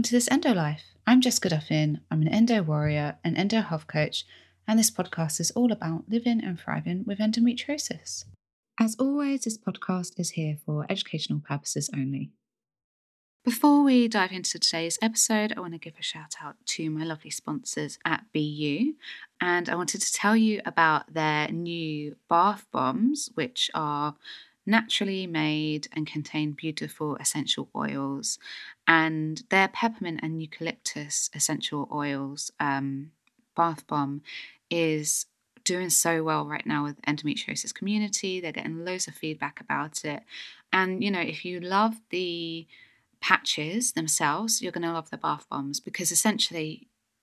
Welcome to this Endo Life. I'm Jessica Duffin. I'm an endo warrior, an endo health coach, and this podcast is all about living and thriving with endometriosis. As always, this podcast is here for educational purposes only. Before we dive into today's episode, I want to give a shout out to my lovely sponsors at Beu. And I wanted to tell you about their new bath bombs, which are naturally made and contain beautiful essential oils. And their peppermint and eucalyptus essential oils um, bath bomb is doing so well right now with endometriosis community. They're getting loads of feedback about it. And you know, if you love the patches themselves, you're going to love the bath bombs because essentially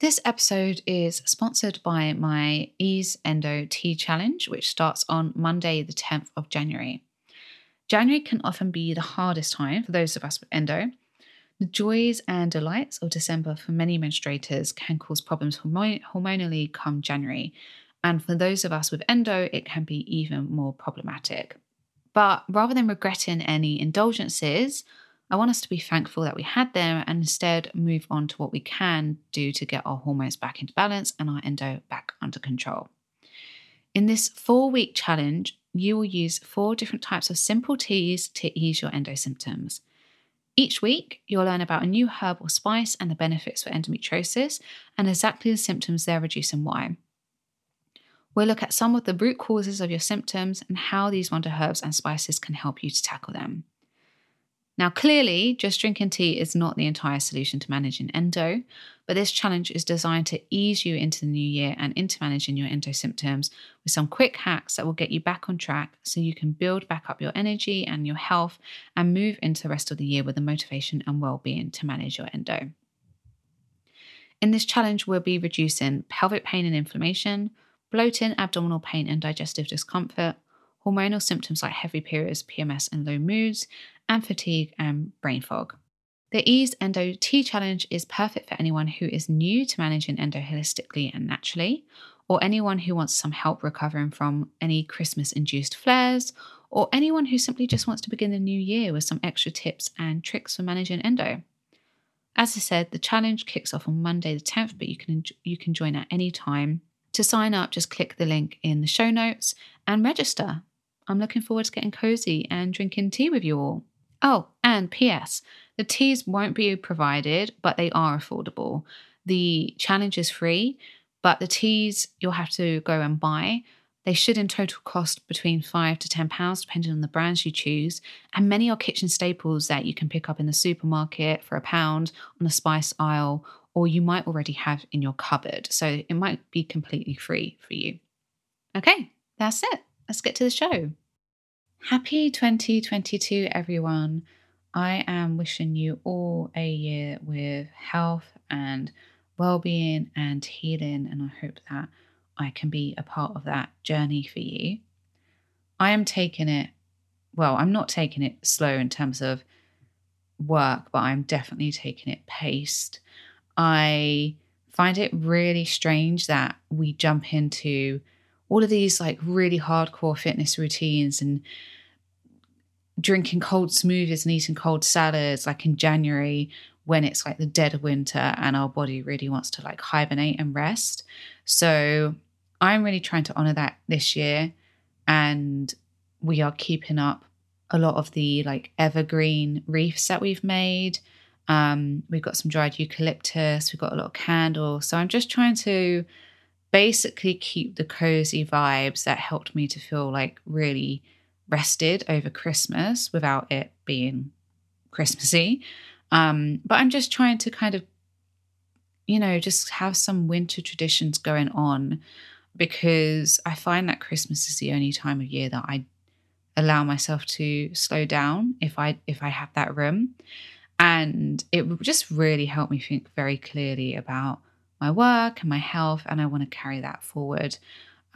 This episode is sponsored by my Ease Endo Tea Challenge, which starts on Monday, the 10th of January. January can often be the hardest time for those of us with endo. The joys and delights of December for many menstruators can cause problems hormonally come January, and for those of us with endo, it can be even more problematic. But rather than regretting any indulgences, I want us to be thankful that we had them and instead move on to what we can do to get our hormones back into balance and our endo back under control. In this four week challenge, you will use four different types of simple teas to ease your endo symptoms. Each week, you'll learn about a new herb or spice and the benefits for endometriosis and exactly the symptoms they're reducing why. We'll look at some of the root causes of your symptoms and how these wonder herbs and spices can help you to tackle them. Now, clearly, just drinking tea is not the entire solution to managing endo, but this challenge is designed to ease you into the new year and into managing your endo symptoms with some quick hacks that will get you back on track so you can build back up your energy and your health and move into the rest of the year with the motivation and well being to manage your endo. In this challenge, we'll be reducing pelvic pain and inflammation, bloating, abdominal pain, and digestive discomfort, hormonal symptoms like heavy periods, PMS, and low moods, and fatigue and brain fog. The Ease Endo Tea Challenge is perfect for anyone who is new to managing endo holistically and naturally, or anyone who wants some help recovering from any Christmas induced flares, or anyone who simply just wants to begin the new year with some extra tips and tricks for managing endo. As I said, the challenge kicks off on Monday the 10th, but you can you can join at any time. To sign up, just click the link in the show notes and register. I'm looking forward to getting cozy and drinking tea with you all. Oh, and P.S. The teas won't be provided, but they are affordable. The challenge is free, but the teas you'll have to go and buy. They should in total cost between five to ten pounds, depending on the brands you choose. And many are kitchen staples that you can pick up in the supermarket for a pound on the spice aisle, or you might already have in your cupboard. So it might be completely free for you. Okay, that's it. Let's get to the show. Happy 2022, everyone. I am wishing you all a year with health and well being and healing, and I hope that I can be a part of that journey for you. I am taking it, well, I'm not taking it slow in terms of work, but I'm definitely taking it paced. I find it really strange that we jump into all of these like really hardcore fitness routines and drinking cold smoothies and eating cold salads like in January when it's like the dead of winter and our body really wants to like hibernate and rest. So I'm really trying to honor that this year and we are keeping up a lot of the like evergreen reefs that we've made Um, we've got some dried eucalyptus, we've got a lot of candles. So I'm just trying to basically keep the cozy vibes that helped me to feel like really rested over Christmas without it being Christmassy. Um, but I'm just trying to kind of, you know, just have some winter traditions going on because I find that Christmas is the only time of year that I allow myself to slow down if I if I have that room. And it just really helped me think very clearly about my work and my health, and I want to carry that forward.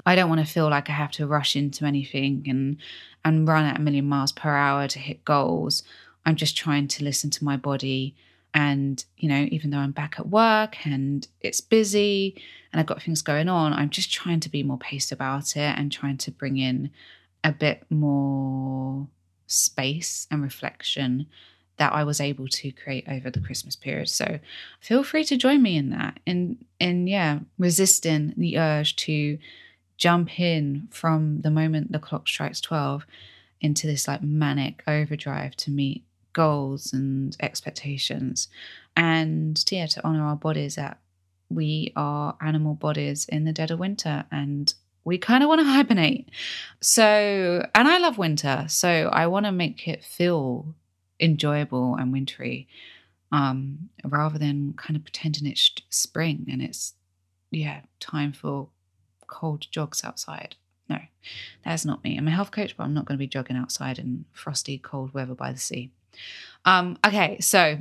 I don't want to feel like I have to rush into anything and and run at a million miles per hour to hit goals. I'm just trying to listen to my body. And, you know, even though I'm back at work and it's busy and I've got things going on, I'm just trying to be more paced about it and trying to bring in a bit more space and reflection that I was able to create over the Christmas period. So feel free to join me in that. And and yeah, resisting the urge to jump in from the moment the clock strikes 12 into this like manic overdrive to meet goals and expectations. And yeah, to honor our bodies that we are animal bodies in the dead of winter and we kind of want to hibernate. So, and I love winter. So I want to make it feel enjoyable and wintry um, rather than kind of pretending it's spring and it's, yeah, time for cold jogs outside. No, that's not me. I'm a health coach, but I'm not going to be jogging outside in frosty, cold weather by the sea. Um, okay, so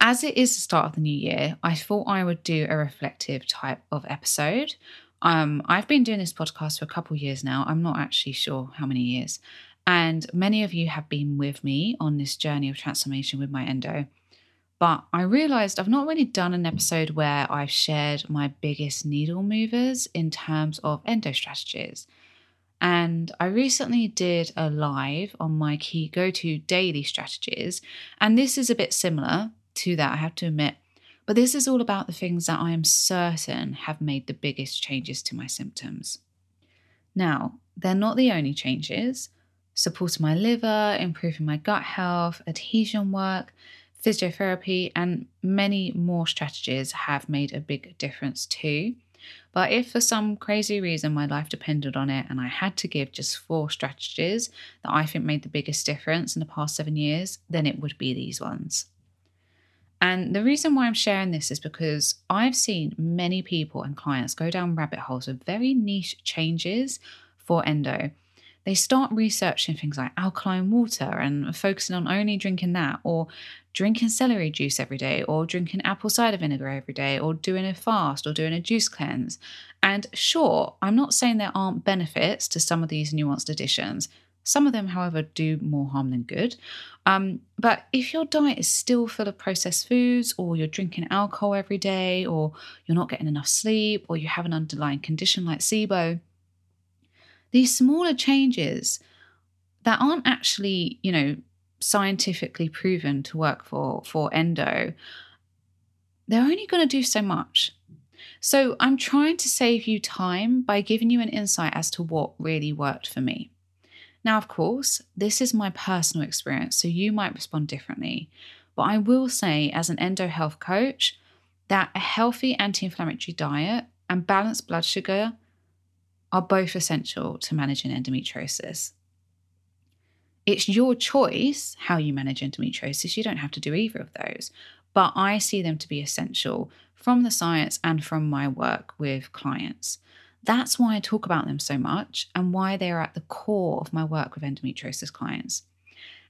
as it is the start of the new year, I thought I would do a reflective type of episode. Um, I've been doing this podcast for a couple years now. I'm not actually sure how many years. And many of you have been with me on this journey of transformation with my endo. But I realized I've not really done an episode where I've shared my biggest needle movers in terms of endo strategies. And I recently did a live on my key go to daily strategies. And this is a bit similar to that, I have to admit. But this is all about the things that I am certain have made the biggest changes to my symptoms. Now, they're not the only changes supporting my liver, improving my gut health, adhesion work, physiotherapy, and many more strategies have made a big difference too. But if for some crazy reason my life depended on it and I had to give just four strategies that I think made the biggest difference in the past seven years, then it would be these ones. And the reason why I'm sharing this is because I've seen many people and clients go down rabbit holes with very niche changes for endo they start researching things like alkaline water and focusing on only drinking that, or drinking celery juice every day, or drinking apple cider vinegar every day, or doing a fast, or doing a juice cleanse. And sure, I'm not saying there aren't benefits to some of these nuanced additions. Some of them, however, do more harm than good. Um, but if your diet is still full of processed foods, or you're drinking alcohol every day, or you're not getting enough sleep, or you have an underlying condition like SIBO, these smaller changes that aren't actually, you know, scientifically proven to work for for endo, they're only going to do so much. So I'm trying to save you time by giving you an insight as to what really worked for me. Now, of course, this is my personal experience, so you might respond differently. But I will say, as an endo health coach, that a healthy anti inflammatory diet and balanced blood sugar are both essential to managing endometriosis. It's your choice how you manage endometriosis. You don't have to do either of those, but I see them to be essential from the science and from my work with clients. That's why I talk about them so much and why they are at the core of my work with endometriosis clients.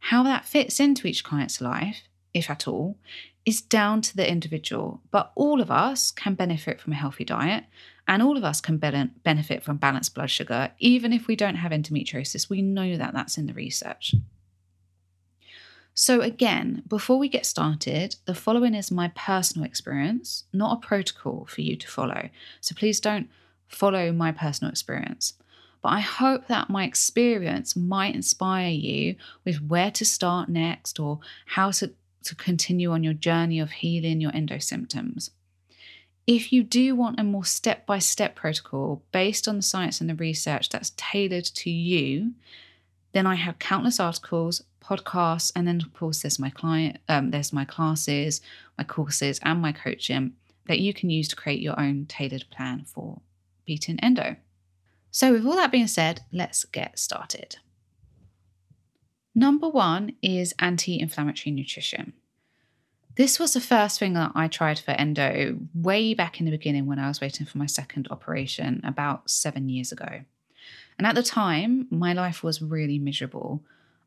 How that fits into each client's life, if at all, is down to the individual, but all of us can benefit from a healthy diet and all of us can benefit from balanced blood sugar, even if we don't have endometriosis. We know that that's in the research. So, again, before we get started, the following is my personal experience, not a protocol for you to follow. So, please don't follow my personal experience. But I hope that my experience might inspire you with where to start next or how to, to continue on your journey of healing your endo symptoms. If you do want a more step by step protocol based on the science and the research that's tailored to you, Then I have countless articles, podcasts, and then of course there's my client, um, there's my classes, my courses, and my coaching that you can use to create your own tailored plan for beating endo. So, with all that being said, let's get started. Number one is anti inflammatory nutrition. This was the first thing that I tried for endo way back in the beginning when I was waiting for my second operation about seven years ago. And at the time, my life was really miserable.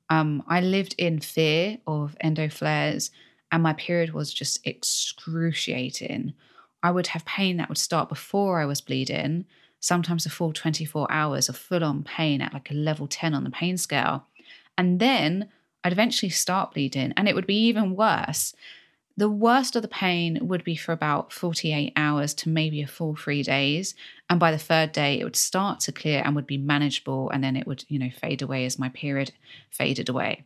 Um, I lived in fear of endo flares, and my period was just excruciating. I would have pain that would start before I was bleeding, sometimes a full 24 hours of full on pain at like a level 10 on the pain scale. And then I'd eventually start bleeding, and it would be even worse. The worst of the pain would be for about 48 hours to maybe a full three days. And by the third day, it would start to clear and would be manageable. And then it would, you know, fade away as my period faded away.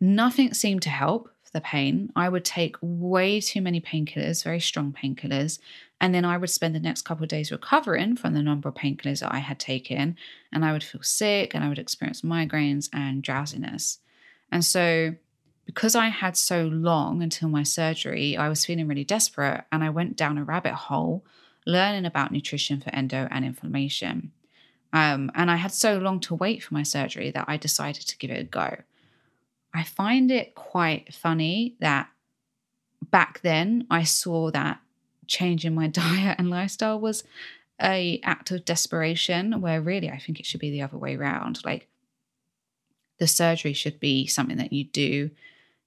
Nothing seemed to help the pain. I would take way too many painkillers, very strong painkillers. And then I would spend the next couple of days recovering from the number of painkillers that I had taken. And I would feel sick and I would experience migraines and drowsiness. And so because I had so long until my surgery, I was feeling really desperate and I went down a rabbit hole learning about nutrition for endo and inflammation. Um, and I had so long to wait for my surgery that I decided to give it a go. I find it quite funny that back then I saw that changing my diet and lifestyle was a act of desperation where really I think it should be the other way around. Like the surgery should be something that you do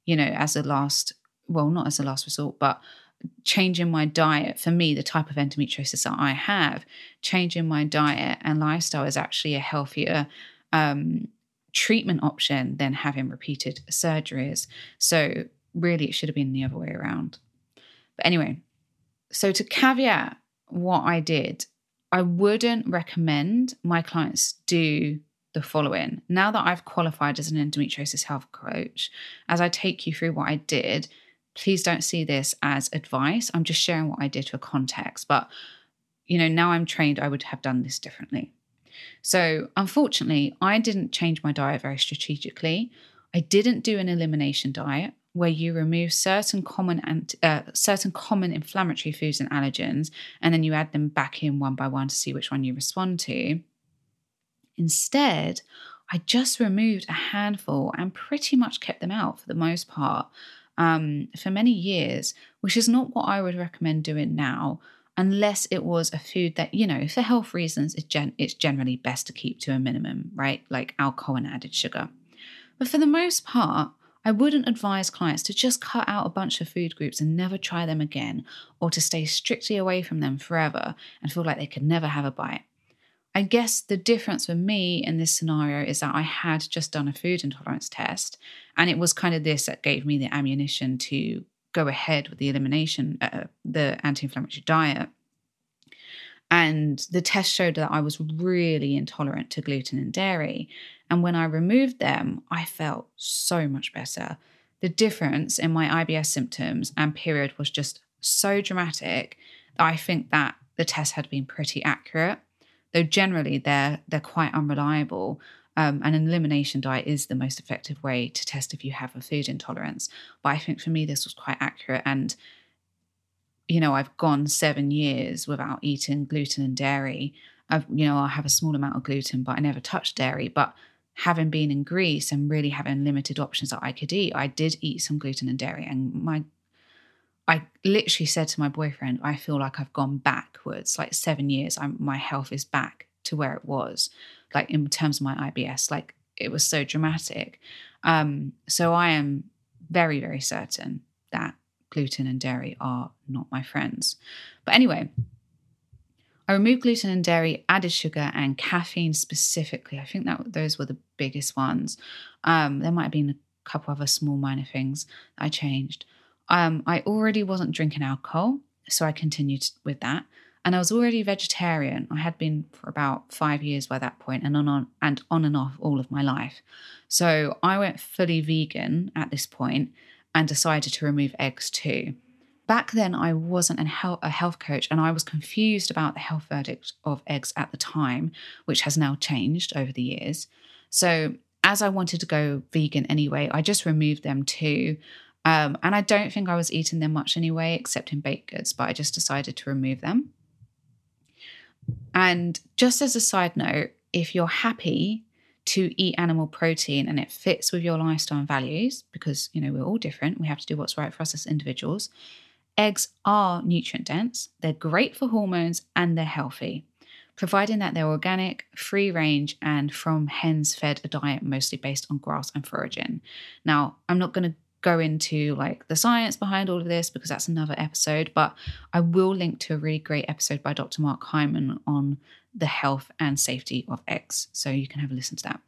you know, as a last, well, not as a last resort, but changing my diet for me, the type of endometriosis that I have, changing my diet and lifestyle is actually a healthier um, treatment option than having repeated surgeries. So, really, it should have been the other way around. But anyway, so to caveat what I did, I wouldn't recommend my clients do the following. Now that I've qualified as an endometriosis health coach, as I take you through what I did, please don't see this as advice. I'm just sharing what I did for context. But, you know, now I'm trained, I would have done this differently. So, unfortunately, I didn't change my diet very strategically. I didn't do an elimination diet where you remove certain common anti, uh, certain common inflammatory foods and allergens, and then you add them back in one by one to see which one you respond to. Instead, I just removed a handful and pretty much kept them out for the most part um, for many years, which is not what I would recommend doing now, unless it was a food that, you know, for health reasons, gen- it's generally best to keep to a minimum, right? Like alcohol and added sugar. But for the most part, I wouldn't advise clients to just cut out a bunch of food groups and never try them again, or to stay strictly away from them forever and feel like they could never have a bite. I guess the difference for me in this scenario is that I had just done a food intolerance test, and it was kind of this that gave me the ammunition to go ahead with the elimination, uh, the anti inflammatory diet. And the test showed that I was really intolerant to gluten and dairy. And when I removed them, I felt so much better. The difference in my IBS symptoms and period was just so dramatic I think that the test had been pretty accurate though generally they're they're quite unreliable. Um, and an elimination diet is the most effective way to test if you have a food intolerance. But I think for me this was quite accurate, and you know I've gone seven years without eating gluten and dairy. I've you know I have a small amount of gluten, but I never touched dairy. But having been in Greece and really having limited options that I could eat, I did eat some gluten and dairy, and my I literally said to my boyfriend, I feel like I've gone backwards, like seven years. I'm, my health is back to where it was, like in terms of my IBS. Like it was so dramatic. Um, so I am very, very certain that gluten and dairy are not my friends. But anyway, I removed gluten and dairy, added sugar and caffeine specifically. I think that those were the biggest ones. Um, there might have been a couple other small minor things I changed. Um, I already wasn't drinking alcohol, so I continued with that. And I was already vegetarian. I had been for about five years by that point, and on, and on and off all of my life. So I went fully vegan at this point and decided to remove eggs too. Back then, I wasn't a health coach and I was confused about the health verdict of eggs at the time, which has now changed over the years. So, as I wanted to go vegan anyway, I just removed them too. Um, and I don't think I was eating them much anyway, except in baked goods, but I just decided to remove them. And just as a side note, if you're happy to eat animal protein and it fits with your lifestyle and values, because you know we're all different, we have to do what's right for us as individuals. Eggs are nutrient dense, they're great for hormones, and they're healthy, providing that they're organic, free range, and from hens fed a diet mostly based on grass and foraging. Now, I'm not going to go into like the science behind all of this because that's another episode, but I will link to a really great episode by Dr. Mark Hyman on the health and safety of eggs. So you can have a listen to that.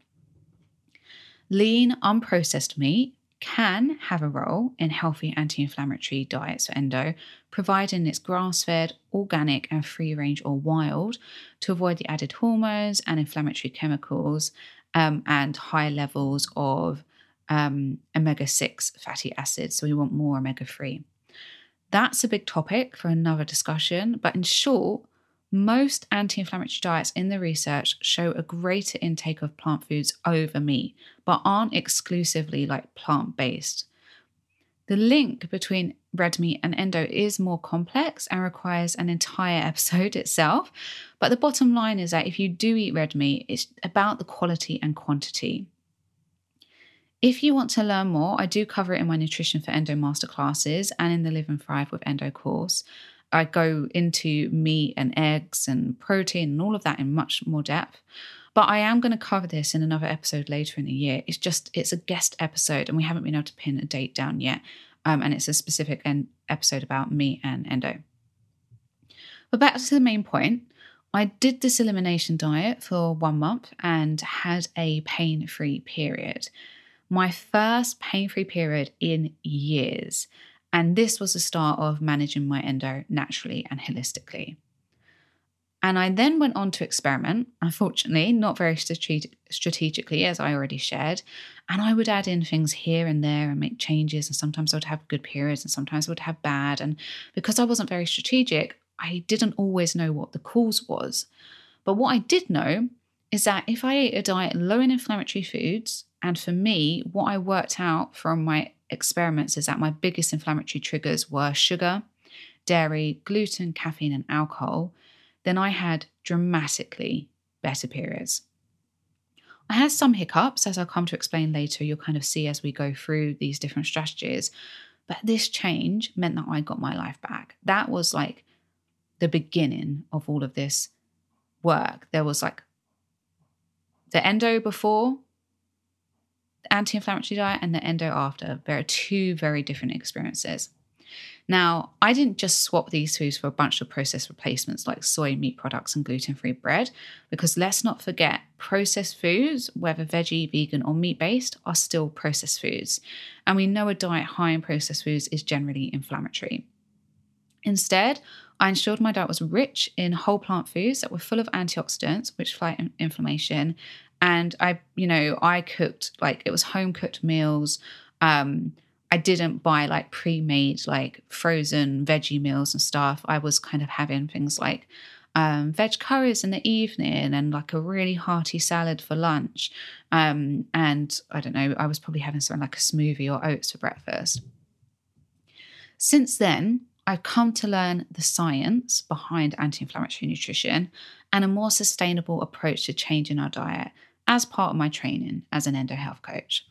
Lean, unprocessed meat can have a role in healthy anti inflammatory diets for endo, providing it's grass fed, organic, and free range or wild to avoid the added hormones and inflammatory chemicals um, and high levels of um, omega 6 fatty acids. So we want more omega 3. That's a big topic for another discussion, but in short, most anti inflammatory diets in the research show a greater intake of plant foods over meat, but aren't exclusively like plant based. The link between red meat and endo is more complex and requires an entire episode itself. But the bottom line is that if you do eat red meat, it's about the quality and quantity. If you want to learn more, I do cover it in my Nutrition for Endo masterclasses and in the Live and Thrive with Endo course. I go into meat and eggs and protein and all of that in much more depth. But I am going to cover this in another episode later in the year. It's just, it's a guest episode and we haven't been able to pin a date down yet. Um, and it's a specific en- episode about me and endo. But back to the main point. I did this elimination diet for one month and had a pain free period my first pain free period in years. And this was the start of managing my endo naturally and holistically. And I then went on to experiment, unfortunately, not very strate- strategically, as I already shared. And I would add in things here and there and make changes. And sometimes I would have good periods and sometimes I would have bad. And because I wasn't very strategic, I didn't always know what the cause was. But what I did know is that if I ate a diet low in inflammatory foods, and for me, what I worked out from my experiments is that my biggest inflammatory triggers were sugar, dairy, gluten, caffeine, and alcohol, then I had dramatically better periods. I had some hiccups, as I'll come to explain later. You'll kind of see as we go through these different strategies. But this change meant that I got my life back. That was like the beginning of all of this work. There was like the endo before, anti inflammatory diet and the endo after. There are two very different experiences. Now, I didn't just swap these foods for a bunch of processed replacements like soy, meat products, and gluten free bread, because let's not forget processed foods, whether veggie, vegan, or meat based, are still processed foods. And we know a diet high in processed foods is generally inflammatory. Instead, I ensured my diet was rich in whole plant foods that were full of antioxidants, which fight inflammation, and I, you know, I cooked like it was home cooked meals. Um, I didn't buy like pre-made like frozen veggie meals and stuff. I was kind of having things like um, veg curries in the evening and like a really hearty salad for lunch. Um, and I don't know, I was probably having something like a smoothie or oats for breakfast. Since then, I've come to learn the science behind anti inflammatory nutrition and a more sustainable approach to changing our diet as part of my training as an endo health coach.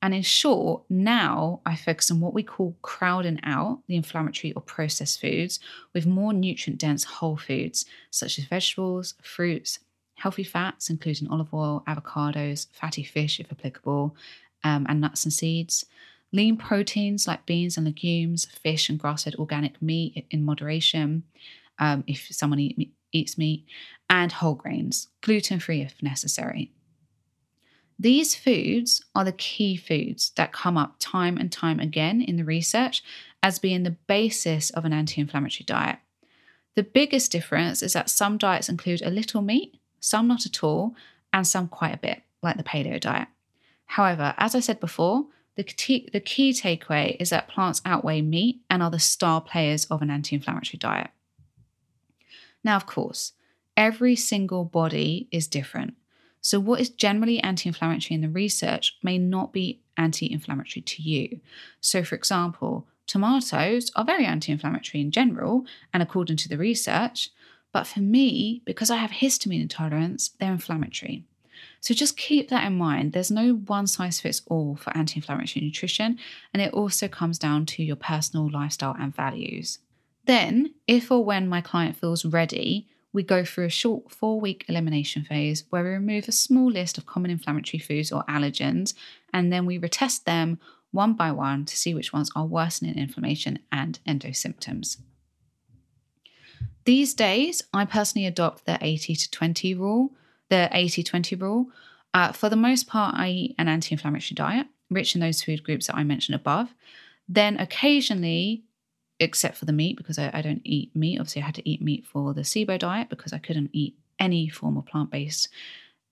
And in short, now I focus on what we call crowding out the inflammatory or processed foods with more nutrient dense whole foods, such as vegetables, fruits, healthy fats, including olive oil, avocados, fatty fish, if applicable, um, and nuts and seeds. Lean proteins like beans and legumes, fish and grass fed organic meat in moderation, um, if someone eat, eats meat, and whole grains, gluten free if necessary. These foods are the key foods that come up time and time again in the research as being the basis of an anti inflammatory diet. The biggest difference is that some diets include a little meat, some not at all, and some quite a bit, like the paleo diet. However, as I said before, the key, the key takeaway is that plants outweigh meat and are the star players of an anti inflammatory diet. Now, of course, every single body is different. So, what is generally anti inflammatory in the research may not be anti inflammatory to you. So, for example, tomatoes are very anti inflammatory in general and according to the research, but for me, because I have histamine intolerance, they're inflammatory. So just keep that in mind. There's no one size fits all for anti inflammatory nutrition, and it also comes down to your personal lifestyle and values. Then, if or when my client feels ready, we go through a short four week elimination phase where we remove a small list of common inflammatory foods or allergens, and then we retest them one by one to see which ones are worsening inflammation and endo symptoms. These days, I personally adopt the 80 to 20 rule, the 80 20 rule. Uh, for the most part, I eat an anti inflammatory diet, rich in those food groups that I mentioned above. Then occasionally, except for the meat, because I, I don't eat meat, obviously, I had to eat meat for the SIBO diet because I couldn't eat any form of plant based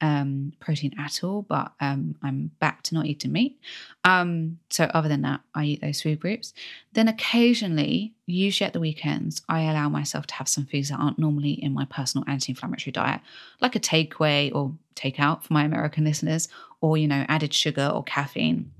um, protein at all, but um, I'm back to not eating meat. Um, so, other than that, I eat those food groups. Then, occasionally, usually at the weekends, I allow myself to have some foods that aren't normally in my personal anti inflammatory diet, like a takeaway or takeout for my American listeners, or, you know, added sugar or caffeine.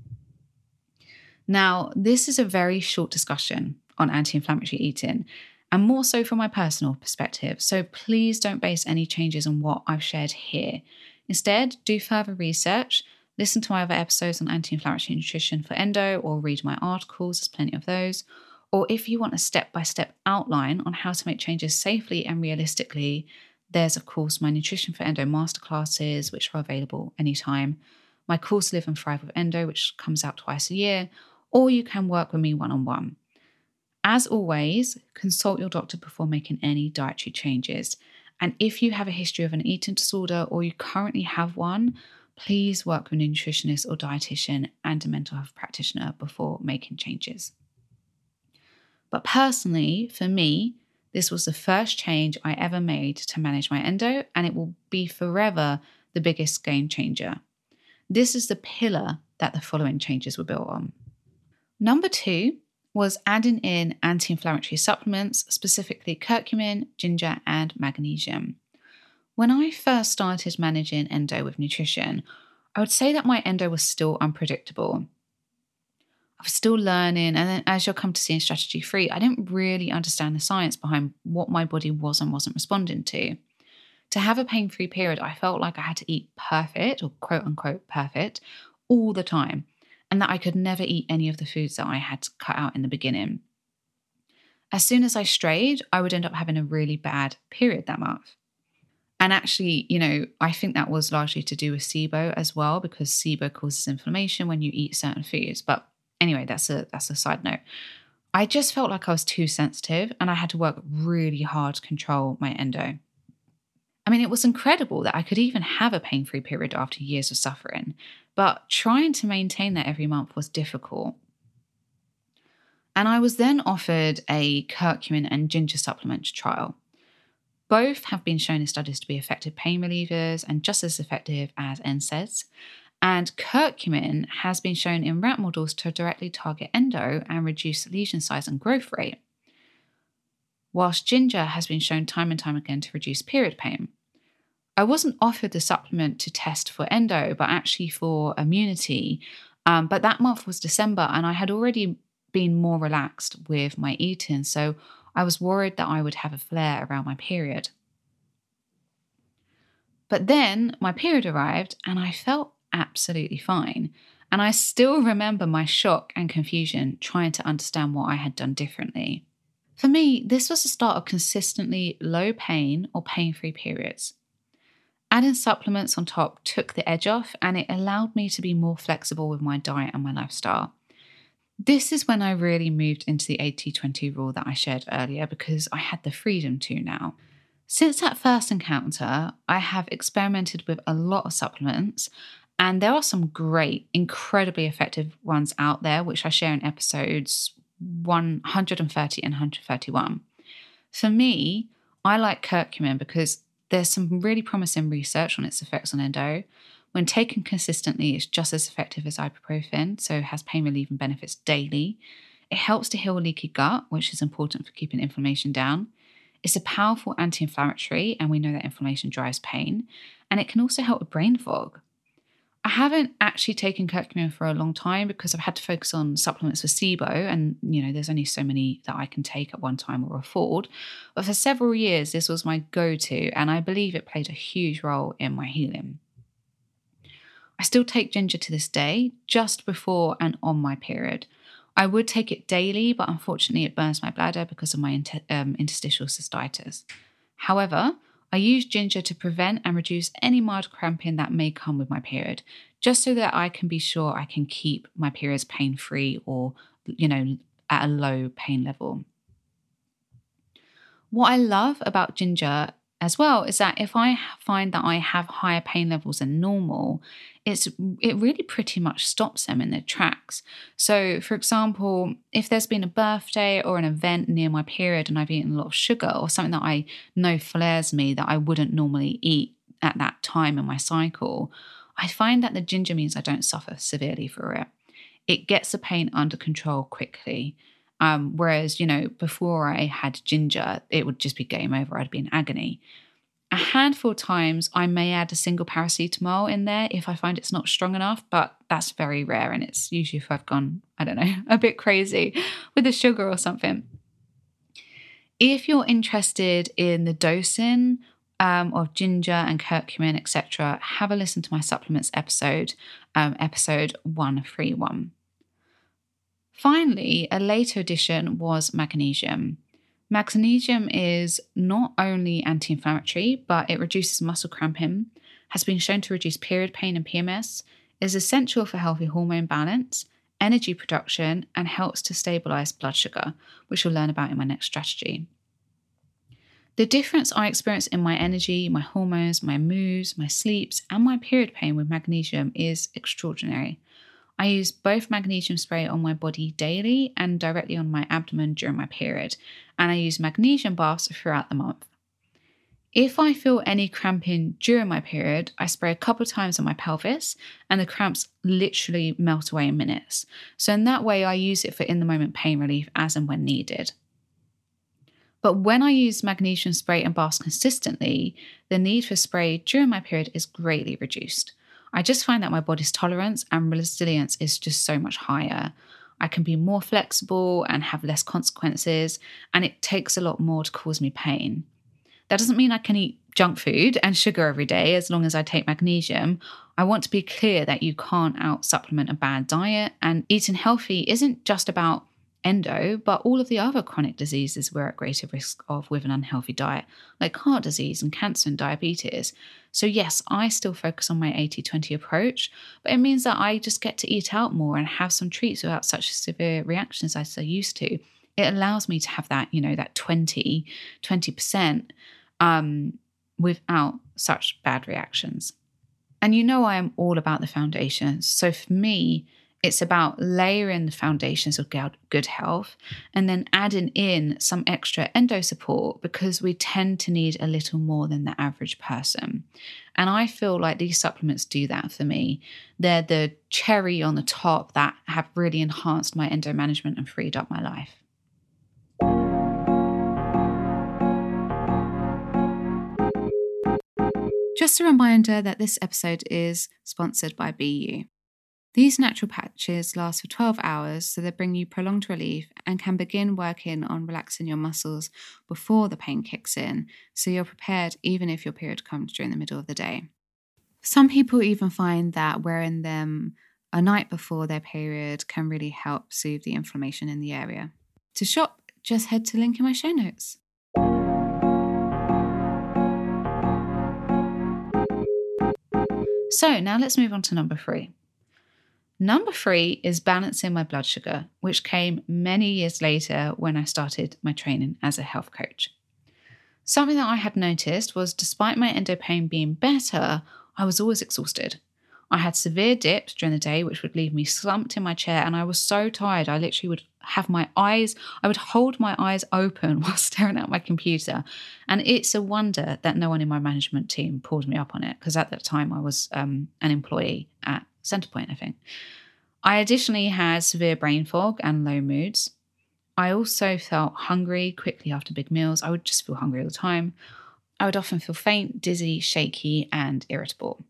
Now, this is a very short discussion on anti inflammatory eating and more so from my personal perspective. So please don't base any changes on what I've shared here. Instead, do further research, listen to my other episodes on anti inflammatory nutrition for endo, or read my articles, there's plenty of those. Or if you want a step by step outline on how to make changes safely and realistically, there's, of course, my Nutrition for Endo masterclasses, which are available anytime, my course Live and Thrive with Endo, which comes out twice a year, or you can work with me one on one. As always, consult your doctor before making any dietary changes. And if you have a history of an eating disorder or you currently have one, please work with a nutritionist or dietitian and a mental health practitioner before making changes. But personally, for me, this was the first change I ever made to manage my endo, and it will be forever the biggest game changer. This is the pillar that the following changes were built on. Number two was adding in anti inflammatory supplements, specifically curcumin, ginger, and magnesium. When I first started managing endo with nutrition, I would say that my endo was still unpredictable. I was still learning, and then as you'll come to see in Strategy 3, I didn't really understand the science behind what my body was and wasn't responding to. To have a pain free period, I felt like I had to eat perfect, or quote unquote perfect, all the time and that I could never eat any of the foods that I had to cut out in the beginning. As soon as I strayed, I would end up having a really bad period that month. And actually, you know, I think that was largely to do with SIBO as well, because SIBO causes inflammation when you eat certain foods. But anyway, that's a that's a side note. I just felt like I was too sensitive and I had to work really hard to control my endo. I mean, it was incredible that I could even have a pain free period after years of suffering, but trying to maintain that every month was difficult. And I was then offered a curcumin and ginger supplement trial. Both have been shown in studies to be effective pain relievers and just as effective as NSAIDs. And curcumin has been shown in rat models to directly target endo and reduce lesion size and growth rate, whilst ginger has been shown time and time again to reduce period pain. I wasn't offered the supplement to test for endo, but actually for immunity. Um, but that month was December, and I had already been more relaxed with my eating. So I was worried that I would have a flare around my period. But then my period arrived, and I felt absolutely fine. And I still remember my shock and confusion trying to understand what I had done differently. For me, this was the start of consistently low pain or pain free periods. Adding supplements on top took the edge off and it allowed me to be more flexible with my diet and my lifestyle. This is when I really moved into the 80 20 rule that I shared earlier because I had the freedom to now. Since that first encounter, I have experimented with a lot of supplements, and there are some great, incredibly effective ones out there, which I share in episodes 130 and 131. For me, I like curcumin because there's some really promising research on its effects on endo. When taken consistently, it's just as effective as ibuprofen, so has pain relieving benefits daily. It helps to heal leaky gut, which is important for keeping inflammation down. It's a powerful anti inflammatory, and we know that inflammation drives pain, and it can also help with brain fog. I haven't actually taken curcumin for a long time because I've had to focus on supplements for SIBO, and you know, there's only so many that I can take at one time or afford. But for several years, this was my go to, and I believe it played a huge role in my healing. I still take ginger to this day, just before and on my period. I would take it daily, but unfortunately, it burns my bladder because of my inter- um, interstitial cystitis. However, I use ginger to prevent and reduce any mild cramping that may come with my period, just so that I can be sure I can keep my periods pain free or, you know, at a low pain level. What I love about ginger as well is that if I find that I have higher pain levels than normal, it's it really pretty much stops them in their tracks. So, for example, if there's been a birthday or an event near my period and I've eaten a lot of sugar or something that I know flares me that I wouldn't normally eat at that time in my cycle, I find that the ginger means I don't suffer severely for it. It gets the pain under control quickly. Um, whereas, you know, before I had ginger, it would just be game over. I'd be in agony. A handful of times, I may add a single paracetamol in there if I find it's not strong enough, but that's very rare. And it's usually if I've gone, I don't know, a bit crazy with the sugar or something. If you're interested in the dosing um, of ginger and curcumin, etc., have a listen to my supplements episode, um, episode 131. Finally, a later addition was magnesium. Magnesium is not only anti inflammatory, but it reduces muscle cramping, has been shown to reduce period pain and PMS, is essential for healthy hormone balance, energy production, and helps to stabilize blood sugar, which we'll learn about in my next strategy. The difference I experience in my energy, my hormones, my moods, my sleeps, and my period pain with magnesium is extraordinary. I use both magnesium spray on my body daily and directly on my abdomen during my period, and I use magnesium baths throughout the month. If I feel any cramping during my period, I spray a couple times on my pelvis and the cramps literally melt away in minutes. So, in that way, I use it for in the moment pain relief as and when needed. But when I use magnesium spray and baths consistently, the need for spray during my period is greatly reduced. I just find that my body's tolerance and resilience is just so much higher. I can be more flexible and have less consequences, and it takes a lot more to cause me pain. That doesn't mean I can eat junk food and sugar every day as long as I take magnesium. I want to be clear that you can't out supplement a bad diet, and eating healthy isn't just about endo, but all of the other chronic diseases we're at greater risk of with an unhealthy diet, like heart disease and cancer and diabetes. So, yes, I still focus on my 80 20 approach, but it means that I just get to eat out more and have some treats without such severe reactions as I used to. It allows me to have that, you know, that 20, 20% um, without such bad reactions. And you know, I am all about the foundations. So, for me, it's about layering the foundations of good health and then adding in some extra endo support because we tend to need a little more than the average person. And I feel like these supplements do that for me. They're the cherry on the top that have really enhanced my endo management and freed up my life. Just a reminder that this episode is sponsored by Beu. These natural patches last for 12 hours, so they bring you prolonged relief and can begin working on relaxing your muscles before the pain kicks in, so you're prepared even if your period comes during the middle of the day. Some people even find that wearing them a night before their period can really help soothe the inflammation in the area. To shop, just head to link in my show notes. So now let's move on to number three. Number three is balancing my blood sugar, which came many years later when I started my training as a health coach. Something that I had noticed was despite my endo pain being better, I was always exhausted. I had severe dips during the day, which would leave me slumped in my chair, and I was so tired. I literally would have my eyes, I would hold my eyes open while staring at my computer. And it's a wonder that no one in my management team pulled me up on it, because at that time I was um, an employee at Centrepoint, I think. I additionally had severe brain fog and low moods. I also felt hungry quickly after big meals. I would just feel hungry all the time. I would often feel faint, dizzy, shaky, and irritable.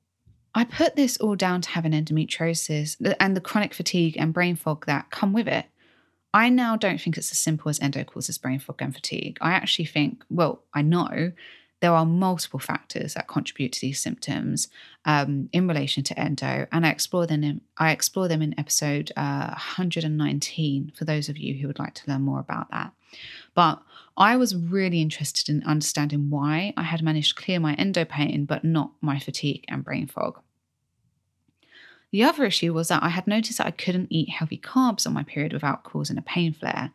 I put this all down to having endometriosis and the chronic fatigue and brain fog that come with it. I now don't think it's as simple as endo causes brain fog and fatigue. I actually think, well, I know there are multiple factors that contribute to these symptoms um, in relation to endo, and I explore them. In, I explore them in episode uh, 119 for those of you who would like to learn more about that. But I was really interested in understanding why I had managed to clear my endo pain, but not my fatigue and brain fog. The other issue was that I had noticed that I couldn't eat healthy carbs on my period without causing a pain flare.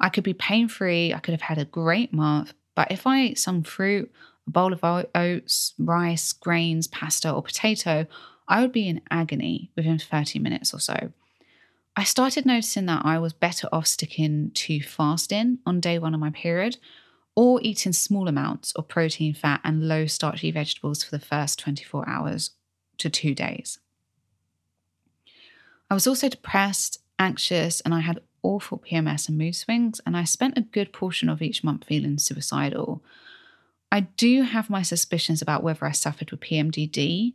I could be pain free, I could have had a great month, but if I ate some fruit, a bowl of oats, rice, grains, pasta, or potato, I would be in agony within 30 minutes or so. I started noticing that I was better off sticking to fasting on day one of my period or eating small amounts of protein, fat, and low starchy vegetables for the first 24 hours to two days. I was also depressed, anxious, and I had awful PMS and mood swings, and I spent a good portion of each month feeling suicidal. I do have my suspicions about whether I suffered with PMDD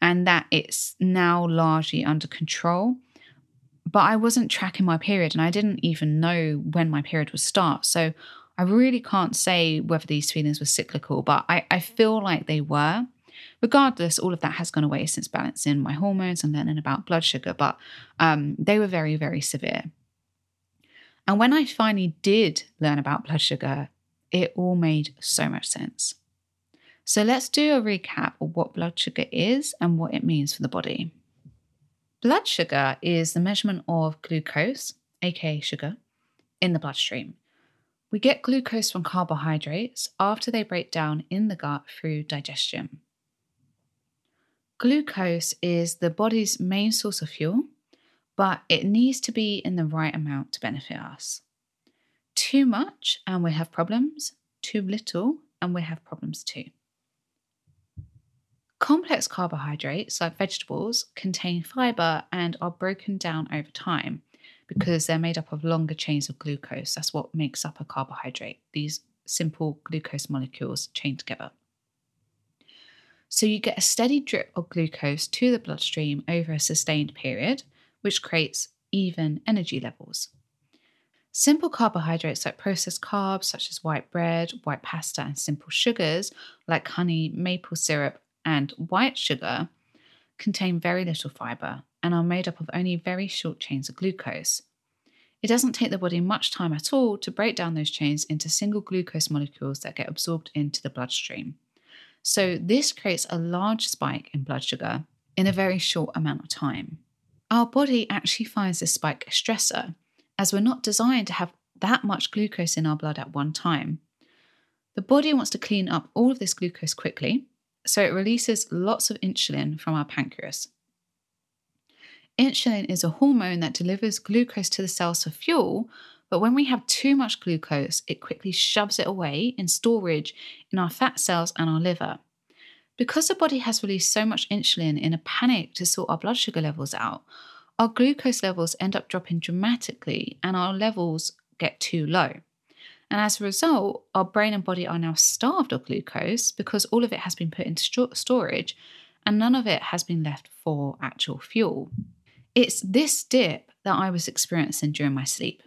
and that it's now largely under control but I wasn't tracking my period and I didn't even know when my period would start. So I really can't say whether these feelings were cyclical, but I, I feel like they were. Regardless, all of that has gone away since balancing my hormones and learning about blood sugar, but um, they were very, very severe. And when I finally did learn about blood sugar, it all made so much sense. So let's do a recap of what blood sugar is and what it means for the body. Blood sugar is the measurement of glucose, aka sugar, in the bloodstream. We get glucose from carbohydrates after they break down in the gut through digestion. Glucose is the body's main source of fuel, but it needs to be in the right amount to benefit us. Too much, and we have problems. Too little, and we have problems too. Complex carbohydrates, like vegetables, contain fiber and are broken down over time because they're made up of longer chains of glucose. That's what makes up a carbohydrate, these simple glucose molecules chained together. So you get a steady drip of glucose to the bloodstream over a sustained period, which creates even energy levels. Simple carbohydrates like processed carbs, such as white bread, white pasta, and simple sugars like honey, maple syrup, and white sugar contain very little fiber and are made up of only very short chains of glucose. It doesn't take the body much time at all to break down those chains into single glucose molecules that get absorbed into the bloodstream. So, this creates a large spike in blood sugar in a very short amount of time. Our body actually finds this spike a stressor, as we're not designed to have that much glucose in our blood at one time. The body wants to clean up all of this glucose quickly, so it releases lots of insulin from our pancreas. Insulin is a hormone that delivers glucose to the cells for fuel, but when we have too much glucose, it quickly shoves it away in storage in our fat cells and our liver. Because the body has released so much insulin in a panic to sort our blood sugar levels out, our glucose levels end up dropping dramatically and our levels get too low. And as a result, our brain and body are now starved of glucose because all of it has been put into storage and none of it has been left for actual fuel. It's this dip that I was experiencing during my sleep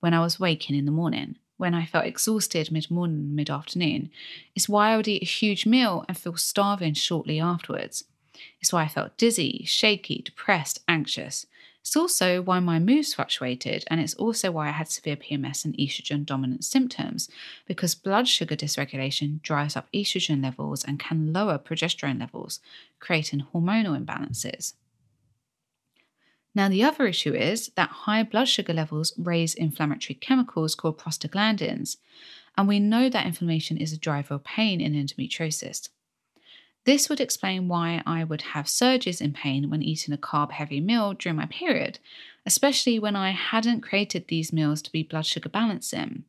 when I was waking in the morning, when I felt exhausted mid morning, mid afternoon. It's why I would eat a huge meal and feel starving shortly afterwards. It's why I felt dizzy, shaky, depressed, anxious. It's also why my moods fluctuated, and it's also why I had severe PMS and estrogen dominant symptoms, because blood sugar dysregulation drives up estrogen levels and can lower progesterone levels, creating hormonal imbalances. Now, the other issue is that high blood sugar levels raise inflammatory chemicals called prostaglandins, and we know that inflammation is a driver of pain in endometriosis. This would explain why I would have surges in pain when eating a carb heavy meal during my period, especially when I hadn't created these meals to be blood sugar balancing.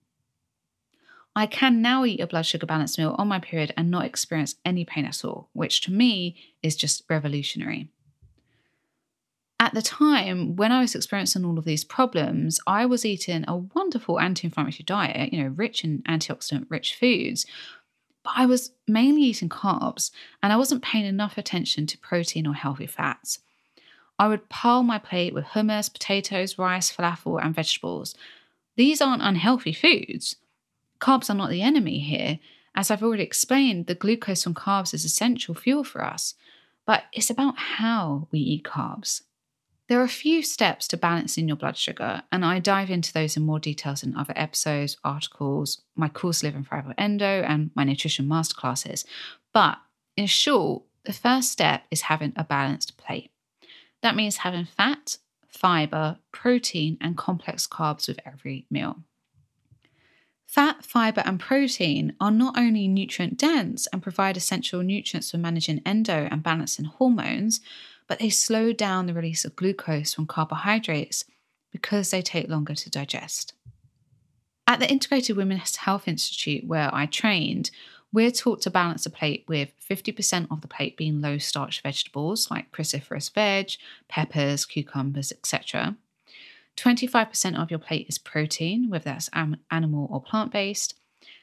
I can now eat a blood sugar balanced meal on my period and not experience any pain at all, which to me is just revolutionary. At the time, when I was experiencing all of these problems, I was eating a wonderful anti inflammatory diet, you know, rich in antioxidant rich foods. But I was mainly eating carbs and I wasn't paying enough attention to protein or healthy fats. I would pile my plate with hummus, potatoes, rice, falafel, and vegetables. These aren't unhealthy foods. Carbs are not the enemy here. As I've already explained, the glucose from carbs is essential fuel for us, but it's about how we eat carbs. There are a few steps to balancing your blood sugar, and I dive into those in more details in other episodes, articles, my course Live and Thrive with Endo, and my nutrition masterclasses. But in short, the first step is having a balanced plate. That means having fat, fiber, protein, and complex carbs with every meal. Fat, fiber, and protein are not only nutrient dense and provide essential nutrients for managing endo and balancing hormones, but they slow down the release of glucose from carbohydrates because they take longer to digest. At the Integrated Women's Health Institute, where I trained, we're taught to balance a plate with 50% of the plate being low starch vegetables like cruciferous veg, peppers, cucumbers, etc. 25% of your plate is protein, whether that's animal or plant based,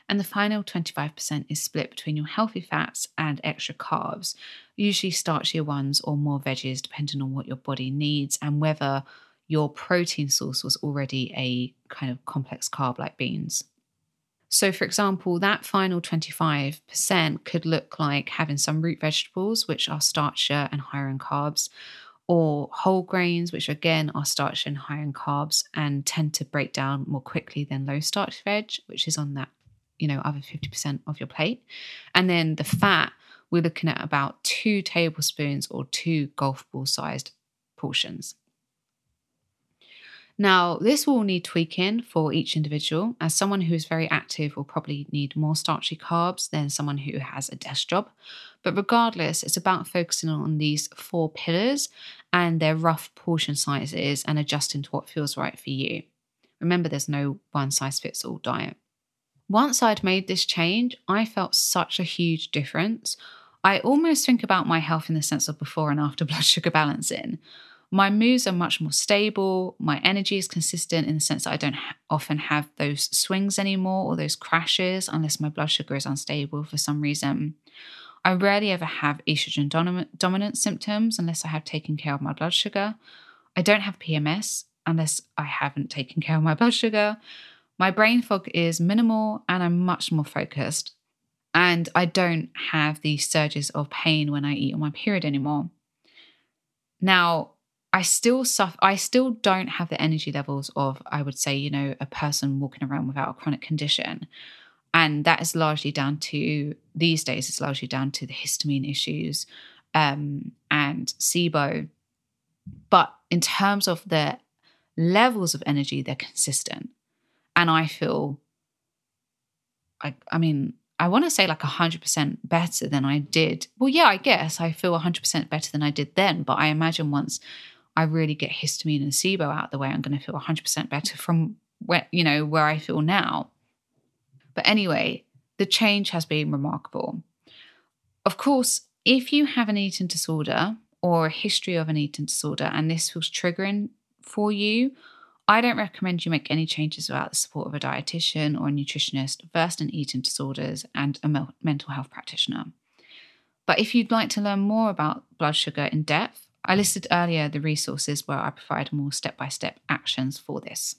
and the final 25% is split between your healthy fats and extra carbs, usually starchier ones or more veggies, depending on what your body needs and whether your protein source was already a kind of complex carb like beans. So, for example, that final 25% could look like having some root vegetables, which are starchier and higher in carbs, or whole grains, which again are starch and higher in carbs and tend to break down more quickly than low starch veg, which is on that you know, other 50% of your plate. And then the fat, we're looking at about two tablespoons or two golf ball sized portions. Now, this will need tweaking for each individual, as someone who is very active will probably need more starchy carbs than someone who has a desk job. But regardless, it's about focusing on these four pillars and their rough portion sizes and adjusting to what feels right for you. Remember, there's no one size fits all diet. Once I'd made this change, I felt such a huge difference. I almost think about my health in the sense of before and after blood sugar balancing. My moods are much more stable. My energy is consistent in the sense that I don't often have those swings anymore or those crashes unless my blood sugar is unstable for some reason. I rarely ever have estrogen dominant symptoms unless I have taken care of my blood sugar. I don't have PMS unless I haven't taken care of my blood sugar. My brain fog is minimal and I'm much more focused. And I don't have these surges of pain when I eat on my period anymore. Now, I still suffer, I still don't have the energy levels of, I would say, you know, a person walking around without a chronic condition. And that is largely down to, these days, it's largely down to the histamine issues um, and SIBO. But in terms of the levels of energy, they're consistent and I feel I I mean, I want to say like 100% better than I did. Well, yeah, I guess I feel 100% better than I did then, but I imagine once I really get histamine and SIBO out of the way, I'm going to feel 100% better from where, you know, where I feel now. But anyway, the change has been remarkable. Of course, if you have an eating disorder or a history of an eating disorder and this feels triggering for you, I don't recommend you make any changes without the support of a dietitian or a nutritionist versed in eating disorders and a mental health practitioner. But if you'd like to learn more about blood sugar in depth, I listed earlier the resources where I provide more step by step actions for this.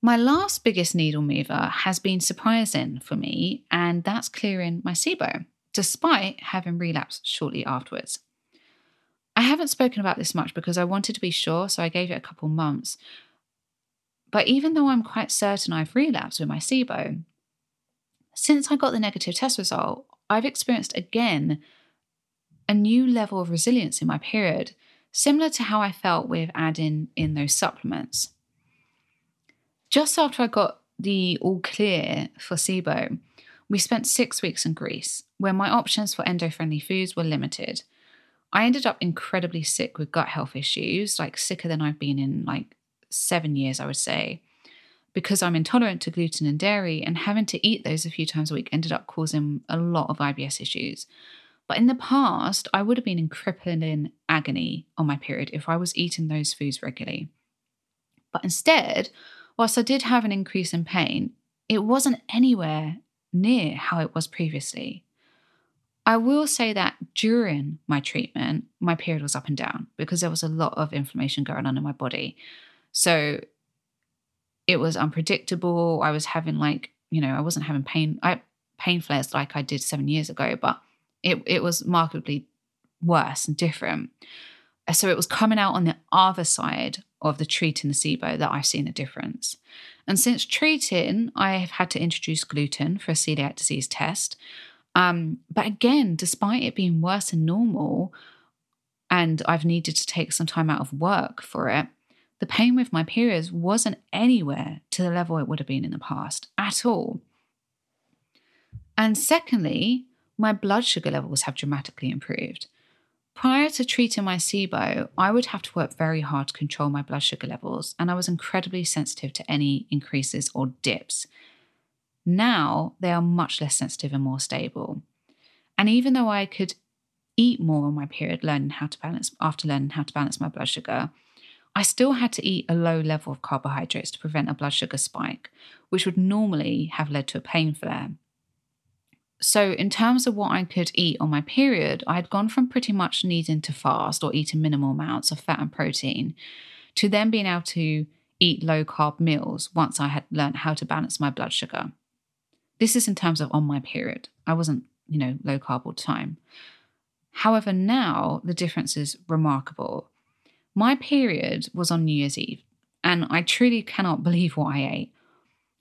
My last biggest needle mover has been surprising for me, and that's clearing my SIBO, despite having relapsed shortly afterwards. I haven't spoken about this much because I wanted to be sure, so I gave it a couple months. But even though I'm quite certain I've relapsed with my SIBO, since I got the negative test result, I've experienced again a new level of resilience in my period, similar to how I felt with adding in those supplements. Just after I got the all clear for SIBO, we spent six weeks in Greece, where my options for endo friendly foods were limited. I ended up incredibly sick with gut health issues, like sicker than I've been in like seven years, I would say, because I'm intolerant to gluten and dairy, and having to eat those a few times a week ended up causing a lot of IBS issues. But in the past, I would have been in crippling agony on my period if I was eating those foods regularly. But instead, whilst I did have an increase in pain, it wasn't anywhere near how it was previously. I will say that during my treatment, my period was up and down because there was a lot of inflammation going on in my body. So it was unpredictable. I was having like, you know, I wasn't having pain I pain flares like I did 7 years ago, but it it was markedly worse and different. So it was coming out on the other side of the treating the SIBO that I've seen a difference. And since treating, I have had to introduce gluten for a celiac disease test. Um, but again, despite it being worse than normal, and I've needed to take some time out of work for it, the pain with my periods wasn't anywhere to the level it would have been in the past at all. And secondly, my blood sugar levels have dramatically improved. Prior to treating my SIBO, I would have to work very hard to control my blood sugar levels, and I was incredibly sensitive to any increases or dips. Now they are much less sensitive and more stable. And even though I could eat more on my period, learning how to balance after learning how to balance my blood sugar, I still had to eat a low level of carbohydrates to prevent a blood sugar spike, which would normally have led to a pain flare. So, in terms of what I could eat on my period, I had gone from pretty much needing to fast or eating minimal amounts of fat and protein to then being able to eat low carb meals once I had learned how to balance my blood sugar. This is in terms of on my period. I wasn't, you know, low carb all the time. However, now the difference is remarkable. My period was on New Year's Eve, and I truly cannot believe what I ate.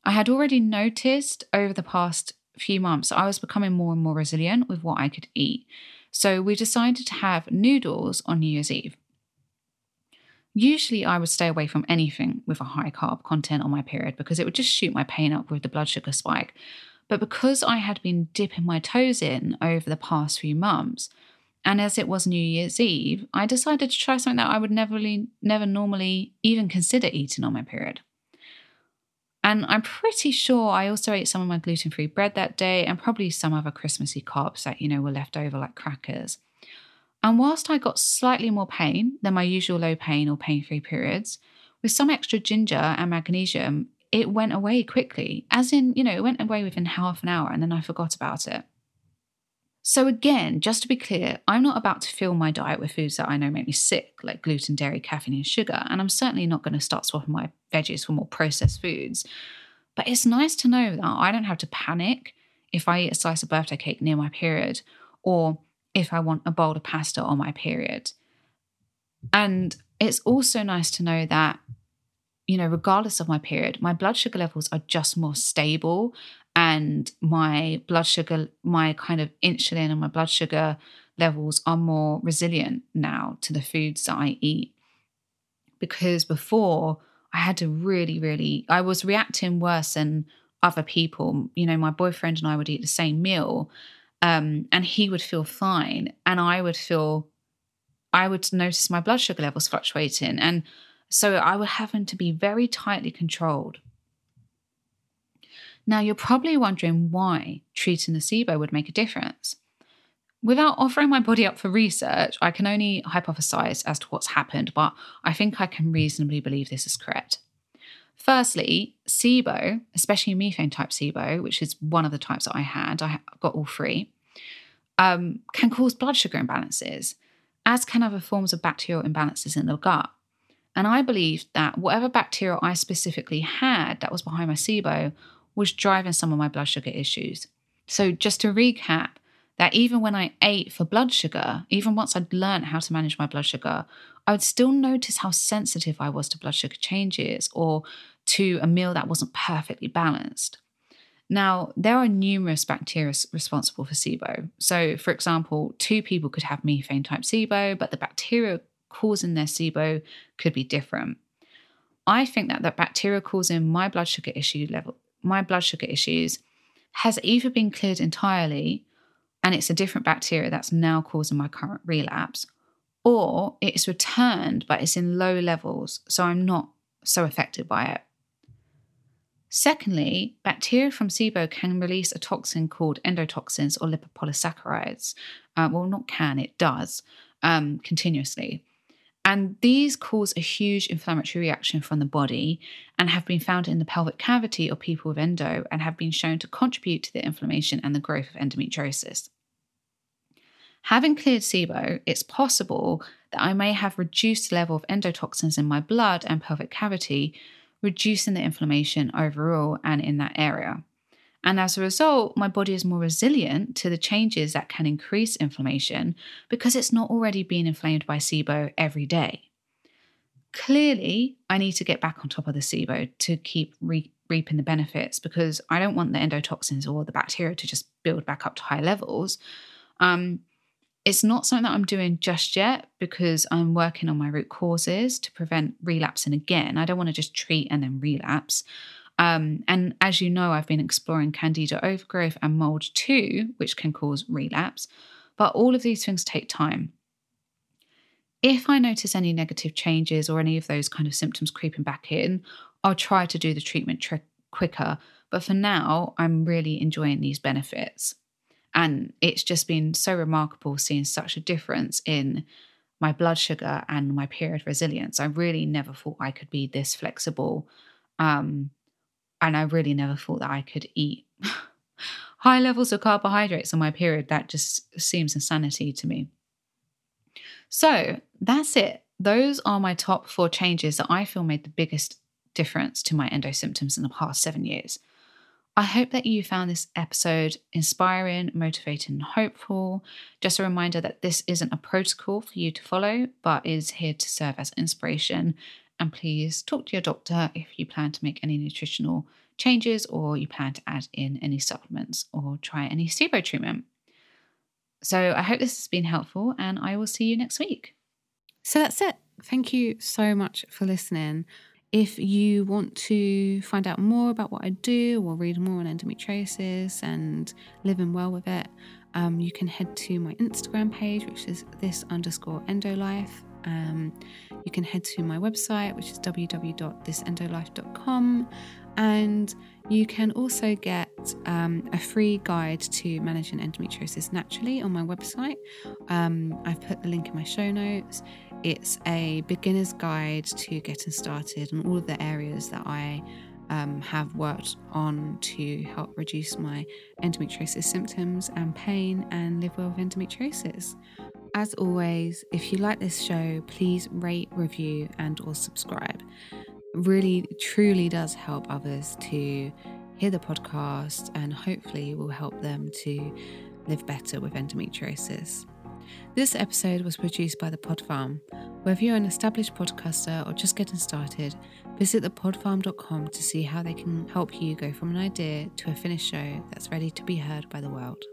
I had already noticed over the past few months I was becoming more and more resilient with what I could eat. So we decided to have noodles on New Year's Eve. Usually, I would stay away from anything with a high carb content on my period because it would just shoot my pain up with the blood sugar spike. But because I had been dipping my toes in over the past few months, and as it was New Year's Eve, I decided to try something that I would never, never normally even consider eating on my period. And I'm pretty sure I also ate some of my gluten free bread that day and probably some other Christmassy carbs that, you know, were left over like crackers. And whilst I got slightly more pain than my usual low pain or pain free periods, with some extra ginger and magnesium, it went away quickly, as in, you know, it went away within half an hour and then I forgot about it. So, again, just to be clear, I'm not about to fill my diet with foods that I know make me sick, like gluten, dairy, caffeine, and sugar. And I'm certainly not going to start swapping my veggies for more processed foods. But it's nice to know that I don't have to panic if I eat a slice of birthday cake near my period or if I want a bowl of pasta on my period. And it's also nice to know that, you know, regardless of my period, my blood sugar levels are just more stable and my blood sugar, my kind of insulin and my blood sugar levels are more resilient now to the foods that I eat. Because before, I had to really, really, I was reacting worse than other people. You know, my boyfriend and I would eat the same meal, um, and he would feel fine, and I would feel, I would notice my blood sugar levels fluctuating. And so I was having to be very tightly controlled now, you're probably wondering why treating the SIBO would make a difference. Without offering my body up for research, I can only hypothesize as to what's happened, but I think I can reasonably believe this is correct. Firstly, SIBO, especially methane type SIBO, which is one of the types that I had, I got all three, um, can cause blood sugar imbalances, as can other forms of bacterial imbalances in the gut. And I believe that whatever bacteria I specifically had that was behind my SIBO was driving some of my blood sugar issues. So, just to recap, that even when I ate for blood sugar, even once I'd learned how to manage my blood sugar, I would still notice how sensitive I was to blood sugar changes or to a meal that wasn't perfectly balanced. Now, there are numerous bacteria responsible for SIBO. So, for example, two people could have methane type SIBO, but the bacteria causing their SIBO could be different. I think that the bacteria causing my blood sugar issue level my blood sugar issues has either been cleared entirely and it's a different bacteria that's now causing my current relapse, or it's returned but it's in low levels, so I'm not so affected by it. Secondly, bacteria from SIBO can release a toxin called endotoxins or lipopolysaccharides. Uh, well, not can, it does um, continuously. And these cause a huge inflammatory reaction from the body and have been found in the pelvic cavity of people with endo and have been shown to contribute to the inflammation and the growth of endometriosis. Having cleared SIBO, it's possible that I may have reduced level of endotoxins in my blood and pelvic cavity, reducing the inflammation overall and in that area. And as a result, my body is more resilient to the changes that can increase inflammation because it's not already being inflamed by SIBO every day. Clearly, I need to get back on top of the SIBO to keep re- reaping the benefits because I don't want the endotoxins or the bacteria to just build back up to high levels. Um, it's not something that I'm doing just yet because I'm working on my root causes to prevent relapsing again. I don't want to just treat and then relapse. Um, and as you know, I've been exploring candida overgrowth and mold too, which can cause relapse. But all of these things take time. If I notice any negative changes or any of those kind of symptoms creeping back in, I'll try to do the treatment trick quicker. But for now, I'm really enjoying these benefits. And it's just been so remarkable seeing such a difference in my blood sugar and my period resilience. I really never thought I could be this flexible. Um, and I really never thought that I could eat high levels of carbohydrates on my period. That just seems insanity to me. So that's it. Those are my top four changes that I feel made the biggest difference to my endo symptoms in the past seven years. I hope that you found this episode inspiring, motivating, and hopeful. Just a reminder that this isn't a protocol for you to follow, but is here to serve as inspiration and please talk to your doctor if you plan to make any nutritional changes or you plan to add in any supplements or try any SIBO treatment. So I hope this has been helpful and I will see you next week. So that's it. Thank you so much for listening. If you want to find out more about what I do or read more on endometriosis and living well with it, um, you can head to my Instagram page, which is this underscore endolife. Um, you can head to my website, which is www.thisendolife.com, and you can also get um, a free guide to managing endometriosis naturally on my website. Um, I've put the link in my show notes. It's a beginner's guide to getting started on all of the areas that I um, have worked on to help reduce my endometriosis symptoms and pain and live well with endometriosis. As always, if you like this show, please rate, review, and or subscribe. It really, truly does help others to hear the podcast and hopefully will help them to live better with endometriosis. This episode was produced by The Pod Farm. Whether you're an established podcaster or just getting started, visit thepodfarm.com to see how they can help you go from an idea to a finished show that's ready to be heard by the world.